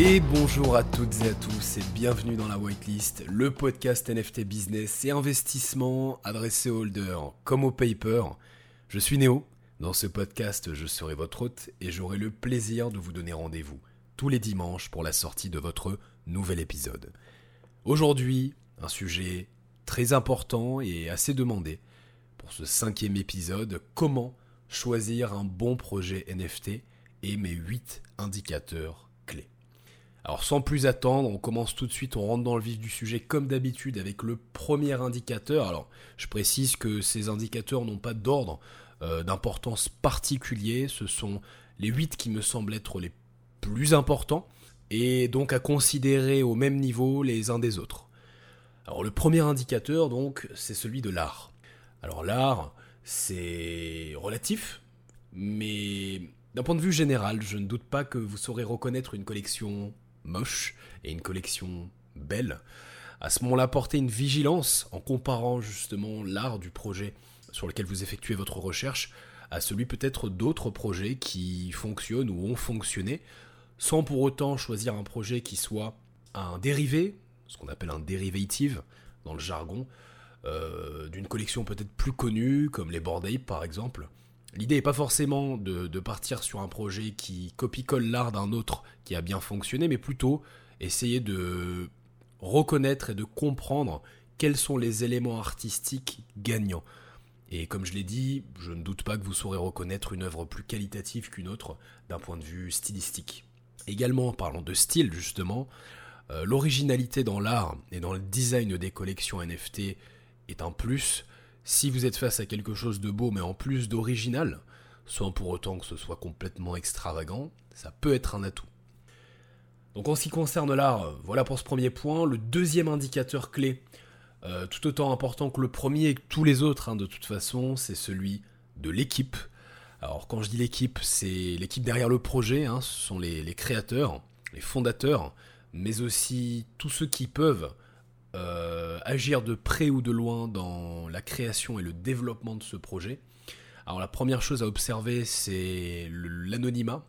Et bonjour à toutes et à tous et bienvenue dans la Whitelist, le podcast NFT business et investissement adressé aux holders comme aux paper. Je suis Néo. Dans ce podcast, je serai votre hôte et j'aurai le plaisir de vous donner rendez-vous tous les dimanches pour la sortie de votre nouvel épisode. Aujourd'hui, un sujet très important et assez demandé pour ce cinquième épisode, comment choisir un bon projet NFT et mes 8 indicateurs alors sans plus attendre, on commence tout de suite, on rentre dans le vif du sujet comme d'habitude avec le premier indicateur. Alors je précise que ces indicateurs n'ont pas d'ordre euh, d'importance particulier, ce sont les 8 qui me semblent être les plus importants et donc à considérer au même niveau les uns des autres. Alors le premier indicateur donc c'est celui de l'art. Alors l'art c'est relatif mais d'un point de vue général, je ne doute pas que vous saurez reconnaître une collection moche et une collection belle. À ce moment-là, portez une vigilance en comparant justement l'art du projet sur lequel vous effectuez votre recherche à celui peut-être d'autres projets qui fonctionnent ou ont fonctionné, sans pour autant choisir un projet qui soit un dérivé, ce qu'on appelle un derivative dans le jargon, euh, d'une collection peut-être plus connue, comme les Bored Ape par exemple, L'idée n'est pas forcément de, partir sur un projet qui copie-colle l'art d'un autre qui a bien fonctionné, mais plutôt essayer de reconnaître et de comprendre quels sont les éléments artistiques gagnants. Et comme je l'ai dit, je ne doute pas que vous saurez reconnaître une œuvre plus qualitative qu'une autre d'un point de vue stylistique. Également, parlant de style justement, euh, l'originalité dans l'art et dans le design des collections NFT est un plus si vous êtes face à quelque chose de beau mais en plus d'original, sans pour autant que ce soit complètement extravagant, ça peut être un atout. Donc en ce qui concerne l'art, voilà pour ce premier point. Le deuxième indicateur clé, euh, tout autant important que le premier et que tous les autres hein, de toute façon, c'est celui de l'équipe. Alors quand je dis l'équipe, c'est l'équipe derrière le projet, hein, ce sont les créateurs, les fondateurs, mais aussi tous ceux qui peuvent euh, agir de près ou de loin dans la création et le développement de ce projet. Alors la première chose à observer, c'est l'anonymat.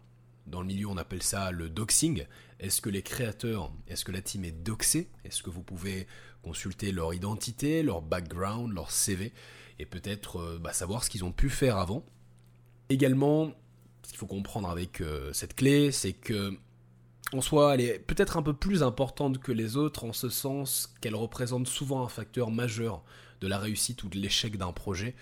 Dans le milieu, on appelle ça le doxing. Est-ce que les créateurs, est-ce que la team est doxée? Est-ce que vous pouvez consulter leur identité, leur background, leur CV, et peut-être euh, bah, savoir ce qu'ils ont pu faire avant? Également, ce qu'il faut comprendre avec euh, cette clé, c'est que en soi, elle est peut-être un peu plus importante que les autres en ce sens qu'elle représente souvent un facteur majeur de la réussite ou de l'échec d'un projet,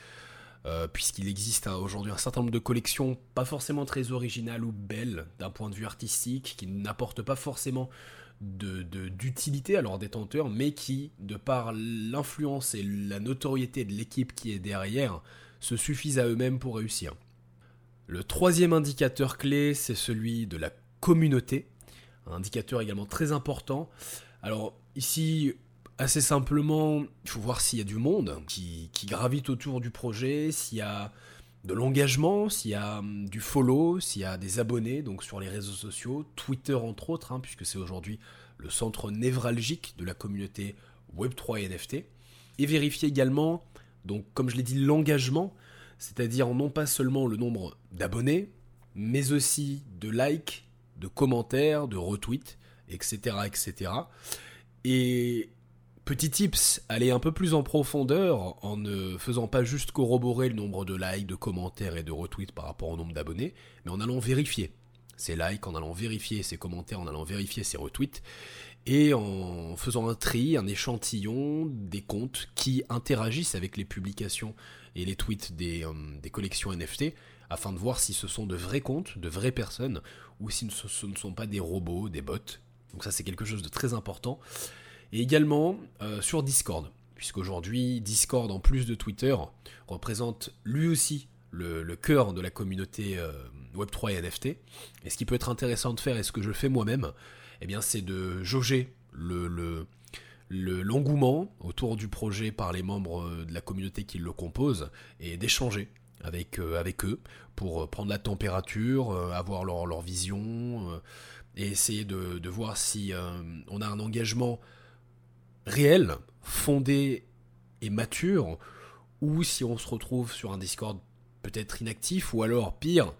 euh, puisqu'il existe aujourd'hui un certain nombre de collections pas forcément très originales ou belles d'un point de vue artistique, qui n'apportent pas forcément d'utilité à leurs détenteurs, mais qui, de par l'influence et la notoriété de l'équipe qui est derrière, se suffisent à eux-mêmes pour réussir. Le troisième indicateur clé, c'est celui de la communauté un indicateur également très important. Alors ici, assez simplement, il faut voir s'il y a du monde qui, gravite autour du projet, s'il y a de l'engagement, s'il y a hum, du follow, s'il y a des abonnés donc sur les réseaux sociaux, Twitter entre autres, hein, puisque c'est aujourd'hui le centre névralgique de la communauté Web3 et NFT. Et vérifier également, donc comme je l'ai dit, l'engagement, c'est-à-dire non pas seulement le nombre d'abonnés, mais aussi de likes, de commentaires, de retweets, etc. etc. Et petit tips, aller un peu plus en profondeur en ne faisant pas juste corroborer le nombre de likes, de commentaires et de retweets par rapport au nombre d'abonnés, mais en allant vérifier ces likes, en allant vérifier ces commentaires, en allant vérifier ces retweets, et en faisant un tri, un échantillon des comptes qui interagissent avec les publications et les tweets des, euh, collections NFT, afin de voir si ce sont de vrais comptes, de vraies personnes, ou si ce ne sont pas des robots, des bots. Donc ça c'est quelque chose de très important. Et également euh, sur Discord, puisqu'aujourd'hui Discord en plus de Twitter représente lui aussi le, cœur de la communauté euh, Web3 et NFT. Et ce qui peut être intéressant de faire, et ce que je fais moi-même, eh bien c'est de jauger le, l'engouement autour du projet par les membres euh, de la communauté qui le composent et d'échanger avec, euh, eux pour euh, prendre la température, avoir leur, leur vision et essayer de, de voir si on a un engagement réel, fondé et mature, ou si on se retrouve sur un Discord peut-être inactif, ou alors pire,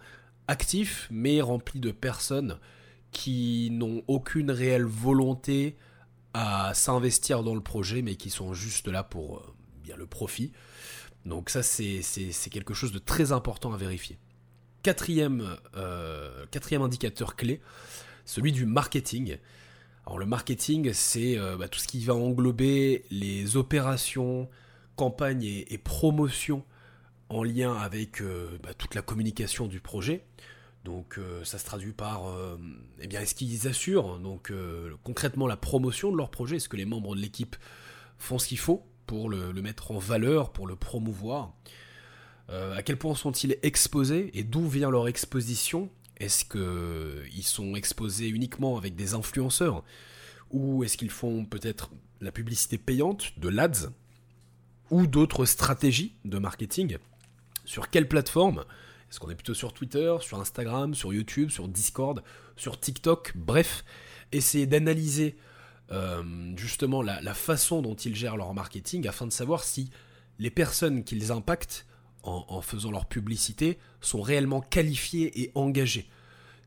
actif, mais rempli de personnes qui n'ont aucune réelle volonté à s'investir dans le projet, mais qui sont juste là pour euh, bien le profit. Donc ça, c'est quelque chose de très important à vérifier. Quatrième, euh, quatrième indicateur clé, celui du marketing. Alors le marketing, c'est euh, bah, tout ce qui va englober les opérations, campagnes et, promotions en lien avec bah, toute la communication du projet. Donc euh, ça se traduit par, euh, eh bien, est-ce qu'ils assurent donc euh, concrètement la promotion de leur projet? Est-ce que les membres de l'équipe font ce qu'il faut pour le, mettre en valeur, pour le promouvoir? À quel point sont-ils exposés et d'où vient leur exposition? Est-ce qu'ils sont exposés uniquement avec des influenceurs? Ou est-ce qu'ils font peut-être la publicité payante, de l'ADS? Ou d'autres stratégies de marketing? Sur quelle plateforme est-ce qu'on est plutôt sur Twitter, sur Instagram, sur YouTube, sur Discord, sur TikTok? Bref, essayer d'analyser euh, justement la, façon dont ils gèrent leur marketing afin de savoir si les personnes qu'ils impactent en, faisant leur publicité sont réellement qualifiées et engagées.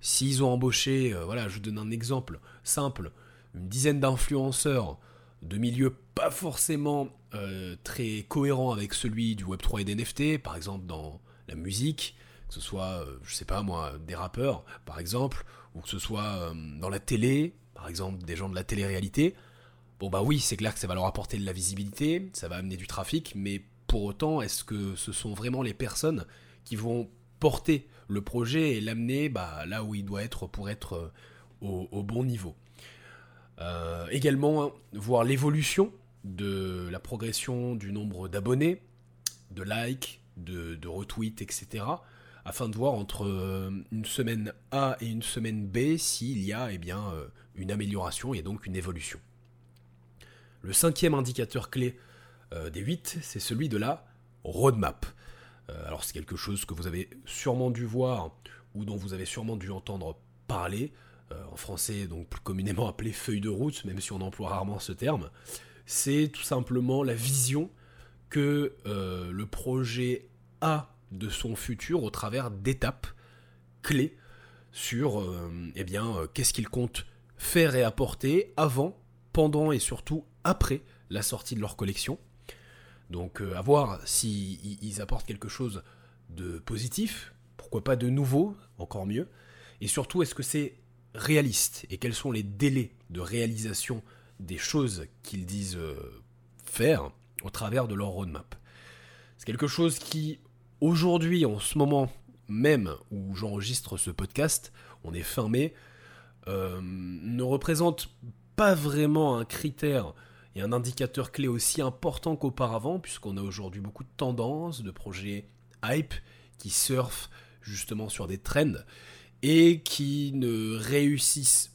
S'ils ont embauché, euh, voilà, je vous donne un exemple simple, une dizaine d'influenceurs de milieux pas forcément euh, très cohérents avec celui du Web3 et des NFT, par exemple dans la musique, que ce soit, euh, je sais pas moi, des rappeurs, par exemple, ou que ce soit euh, dans la télé, par exemple, des gens de la télé-réalité, bon bah oui, c'est clair que ça va leur apporter de la visibilité, ça va amener du trafic, mais pour autant, est-ce que ce sont vraiment les personnes qui vont porter le projet et l'amener bah, là où il doit être pour être euh, au, bon niveau? Également, voir l'évolution de la progression du nombre d'abonnés, de likes, de retweets, etc afin de voir entre euh, une semaine A et une semaine B s'il y a eh bien, euh, une amélioration et donc une évolution. Le cinquième indicateur clé euh, des 8, c'est celui de la roadmap. alors c'est quelque chose que vous avez sûrement dû voir ou dont vous avez sûrement dû entendre parler, en français donc plus communément appelé feuille de route, même si on emploie rarement ce terme. C'est tout simplement la vision que le projet a de son futur au travers d'étapes clés sur euh, eh bien euh, qu'est-ce qu'il compte faire et apporter avant, pendant et surtout après la sortie de leur collection. Donc euh, à voir s'ils apportent quelque chose de positif, pourquoi pas de nouveau, encore mieux, et surtout est-ce que c'est réaliste et quels sont les délais de réalisation des choses qu'ils disent faire au travers de leur roadmap? C'est quelque chose qui aujourd'hui, en ce moment même où j'enregistre ce podcast, on est fin mai, euh, ne représente pas vraiment un critère et un indicateur clé aussi important qu'auparavant, puisqu'on a aujourd'hui beaucoup de tendances, de projets hype qui surfent justement sur des trends et qui ne réussissent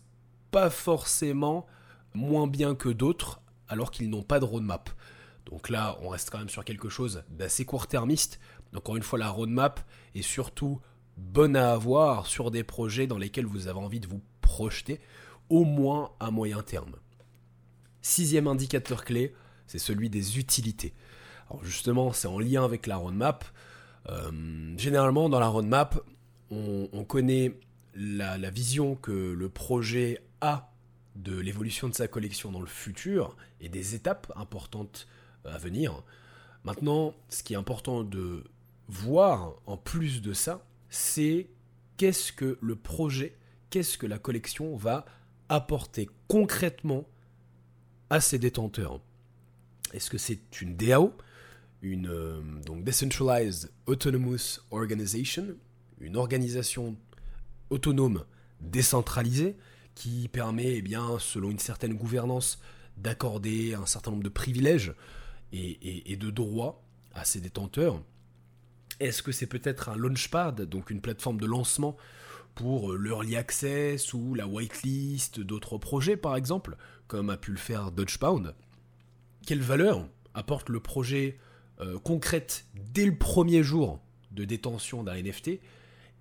pas forcément moins bien que d'autres alors qu'ils n'ont pas de roadmap. Donc là, on reste quand même sur quelque chose d'assez court-termiste, encore une fois, la roadmap est surtout bonne à avoir sur des projets dans lesquels vous avez envie de vous projeter, au moins à moyen terme. Sixième indicateur clé, c'est celui des utilités. Alors justement, c'est en lien avec la roadmap. Euh, généralement, dans la roadmap, on, connaît la, vision que le projet a de l'évolution de sa collection dans le futur et des étapes importantes à venir. Maintenant, ce qui est important de voir en plus de ça, c'est qu'est-ce que le projet, qu'est-ce que la collection va apporter concrètement à ses détenteurs. Est-ce que c'est une DAO, une euh, donc Decentralized Autonomous Organization, une organisation autonome décentralisée qui permet, eh bien, selon une certaine gouvernance, d'accorder un certain nombre de privilèges et de droits à ses détenteurs est-ce que c'est peut-être un launchpad, donc une plateforme de lancement pour euh, l'early access ou la whitelist d'autres projets par exemple, comme a pu le faire Dodgepound Quelle valeur apporte le projet euh, concrète dès le premier jour de détention d'un NFT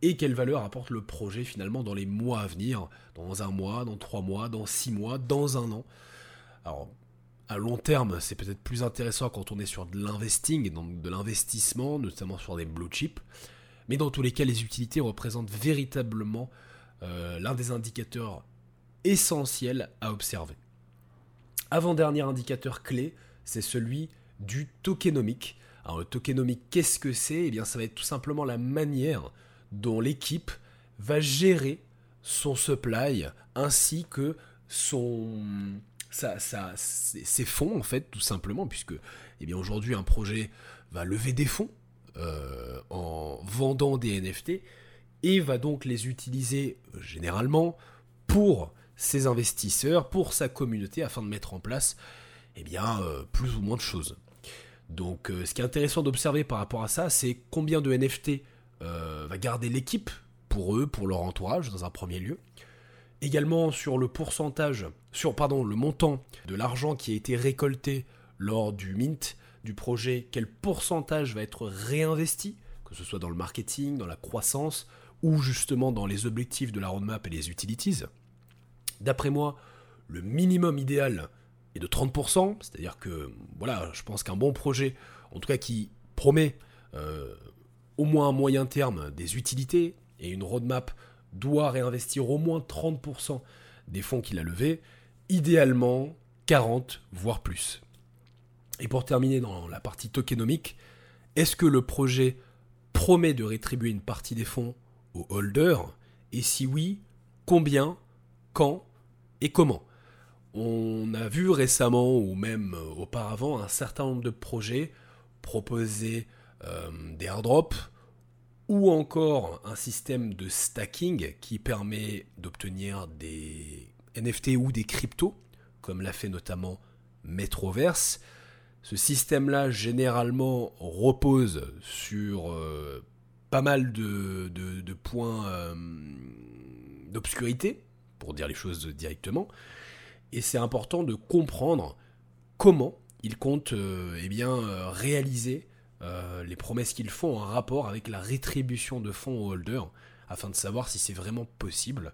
et quelle valeur apporte le projet finalement dans les mois à venir, dans un mois, dans trois mois, dans six mois, dans un an? À long terme, c'est peut-être plus intéressant quand on est sur de l'investing, donc de l'investissement, notamment sur des blue chips. Mais dans tous les cas, les utilités représentent véritablement euh, l'un des indicateurs essentiels à observer. Avant-dernier indicateur clé, c'est celui du tokenomique. Alors le tokenomique, qu'est-ce que c'est? Eh bien ça va être tout simplement la manière dont l'équipe va gérer son supply ainsi que son ça, ça, ses fonds en fait tout simplement puisque eh aujourd'hui un projet va lever des fonds euh, en vendant des NFT et va donc les utiliser euh, généralement pour ses investisseurs, pour sa communauté afin de mettre en place eh bien euh, plus ou moins de choses. Donc ce qui est intéressant d'observer par rapport à ça, c'est combien de NFT va garder l'équipe pour eux, pour leur entourage dans un premier lieu. Également sur le montant de l'argent qui a été récolté lors du mint du projet, quel pourcentage va être réinvesti, que ce soit dans le marketing, dans la croissance ou justement dans les objectifs de la roadmap et les utilities. D'après moi, le minimum idéal est de 30%, c'est-à-dire que voilà, je pense qu'un bon projet, en tout cas qui promet euh, au moins à moyen terme des utilités, et une roadmap doit réinvestir au moins 30% des fonds qu'il a levés, idéalement 40 voire plus. Et pour terminer dans la partie tokenomique, est-ce que le projet promet de rétribuer une partie des fonds aux holders? Et si oui, combien, quand et comment? On a vu récemment ou même auparavant un certain nombre de projets proposer euh, des airdrops ou encore un système de stacking qui permet d'obtenir des NFT ou des cryptos, comme l'a fait notamment Metroverse. Ce système-là, généralement, repose sur euh, pas mal de, points euh, d'obscurité, pour dire les choses directement, et c'est important de comprendre comment il compte euh, eh bien, réaliser euh, les promesses qu'ils font en rapport avec la rétribution de fonds aux holders, afin de savoir si c'est vraiment possible,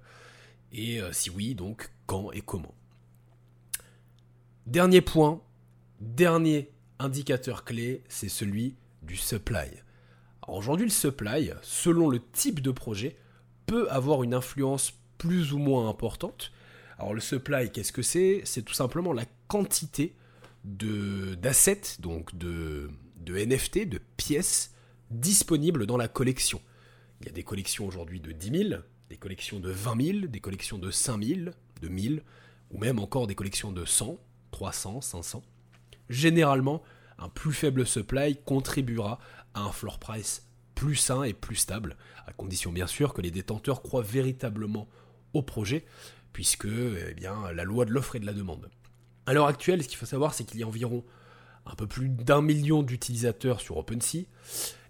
et euh, si oui, donc quand et comment. Dernier point, dernier indicateur clé, c'est celui du supply. Aujourd'hui, le supply, selon le type de projet, peut avoir une influence plus ou moins importante. Alors le supply, qu'est-ce que c'est? C'est tout simplement la quantité d'assets, donc de, de NFT, de pièces disponibles dans la collection. Il y a des collections aujourd'hui de 10 000, des collections de 20 000, des collections de 5 000, de 1000, ou même encore des collections de 100, 300, 500. Généralement, un plus faible supply contribuera à un floor price plus sain et plus stable, à condition bien sûr que les détenteurs croient véritablement au projet, puisque eh bien, la loi de l'offre et de la demande. À l'heure actuelle, ce qu'il faut savoir, c'est qu'il y a environ un peu plus d'un million d'utilisateurs sur OpenSea.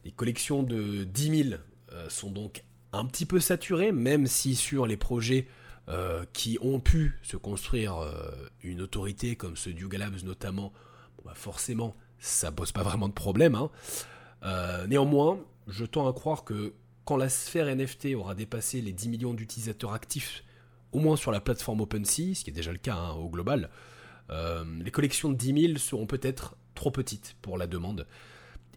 Les collections de 10 000 euh, sont donc un petit peu saturées, même si sur les projets euh, qui ont pu se construire euh, une autorité comme ceux du Labs notamment, bah, forcément ça pose pas vraiment de problème. Hein. néanmoins, je tends à croire que quand la sphère NFT aura dépassé les 10 millions d'utilisateurs actifs, au moins sur la plateforme OpenSea, ce qui est déjà le cas hein, au global, les collections de 10 000 seront peut-être trop petite pour la demande.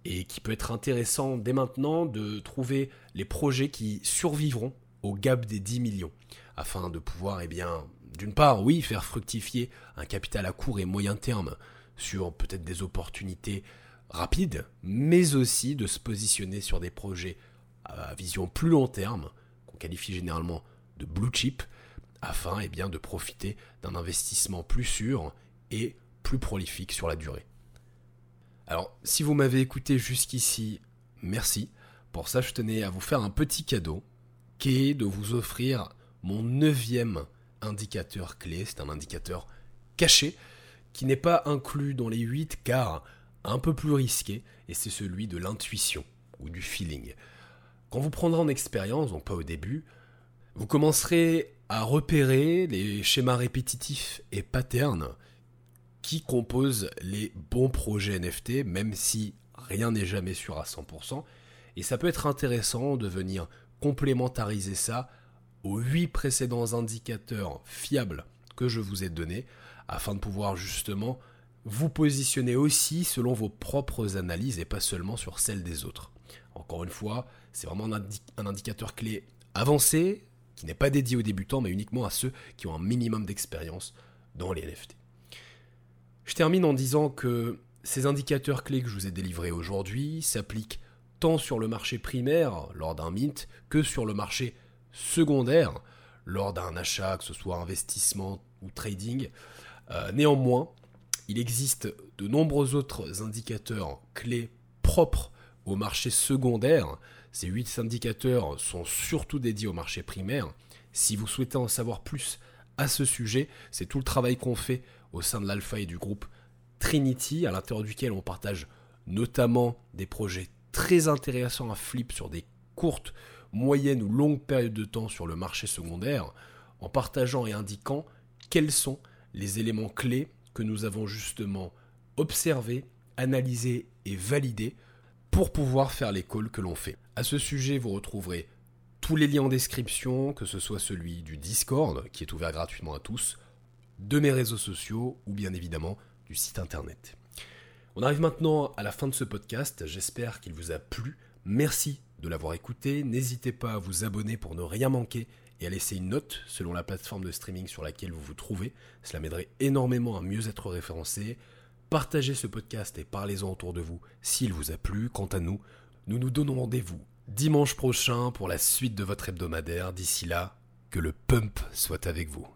Et qui peut être intéressant dès maintenant de trouver les projets qui survivront au gap des 10 millions. Afin de pouvoir, eh bien, d'une part, oui, faire fructifier un capital à court et moyen terme sur peut-être des opportunités rapides, mais aussi de se positionner sur des projets à vision plus long terme, qu'on qualifie généralement de blue chip, afin eh bien, de profiter d'un investissement plus sûr plus prolifique sur la durée. Alors, si vous m'avez écouté jusqu'ici, merci. Pour ça, je tenais à vous faire un petit cadeau, qui est de vous offrir mon neuvième indicateur clé. C'est un indicateur caché, qui n'est pas inclus dans les 8 car un peu plus risqué, et c'est celui de l'intuition ou du feeling. Quand vous prendrez en expérience, donc pas au début, vous commencerez à repérer les schémas répétitifs et patterns qui compose les bons projets NFT, même si rien n'est jamais sûr à 100%. Et ça peut être intéressant de venir complémentariser ça aux 8 précédents indicateurs fiables que je vous ai donnés, afin de pouvoir justement vous positionner aussi selon vos propres analyses et pas seulement sur celles des autres. Encore une fois, c'est vraiment un, indicateur clé avancé, qui n'est pas dédié aux débutants, mais uniquement à ceux qui ont un minimum d'expérience dans les NFT. Je termine en disant que ces indicateurs clés que je vous ai délivrés aujourd'hui s'appliquent tant sur le marché primaire lors d'un mint que sur le marché secondaire lors d'un achat, que ce soit investissement ou trading. Euh, néanmoins, il existe de nombreux autres indicateurs clés propres au marché secondaire. Ces 8 indicateurs sont surtout dédiés au marché primaire. Si vous souhaitez en savoir plus à ce sujet, c'est tout le travail qu'on fait au sein de l'alpha et du groupe Trinity, à l'intérieur duquel on partage notamment des projets très intéressants à flip sur des courtes, moyennes ou longues périodes de temps sur le marché secondaire, en partageant et indiquant quels sont les éléments clés que nous avons justement observés, analysés et validés pour pouvoir faire les calls que l'on fait. À ce sujet, vous retrouverez tous les liens en description, que ce soit celui du Discord, qui est ouvert gratuitement à tous, de mes réseaux sociaux ou bien évidemment du site internet. On arrive maintenant à la fin de ce podcast, j'espère qu'il vous a plu. Merci de l'avoir écouté, n'hésitez pas à vous abonner pour ne rien manquer et à laisser une note selon la plateforme de streaming sur laquelle vous vous trouvez. Cela m'aiderait énormément à mieux être référencé. Partagez ce podcast et parlez-en autour de vous s'il vous a plu. Quant à nous, nous nous donnons rendez-vous dimanche prochain pour la suite de votre hebdomadaire. D'ici là, que le pump soit avec vous.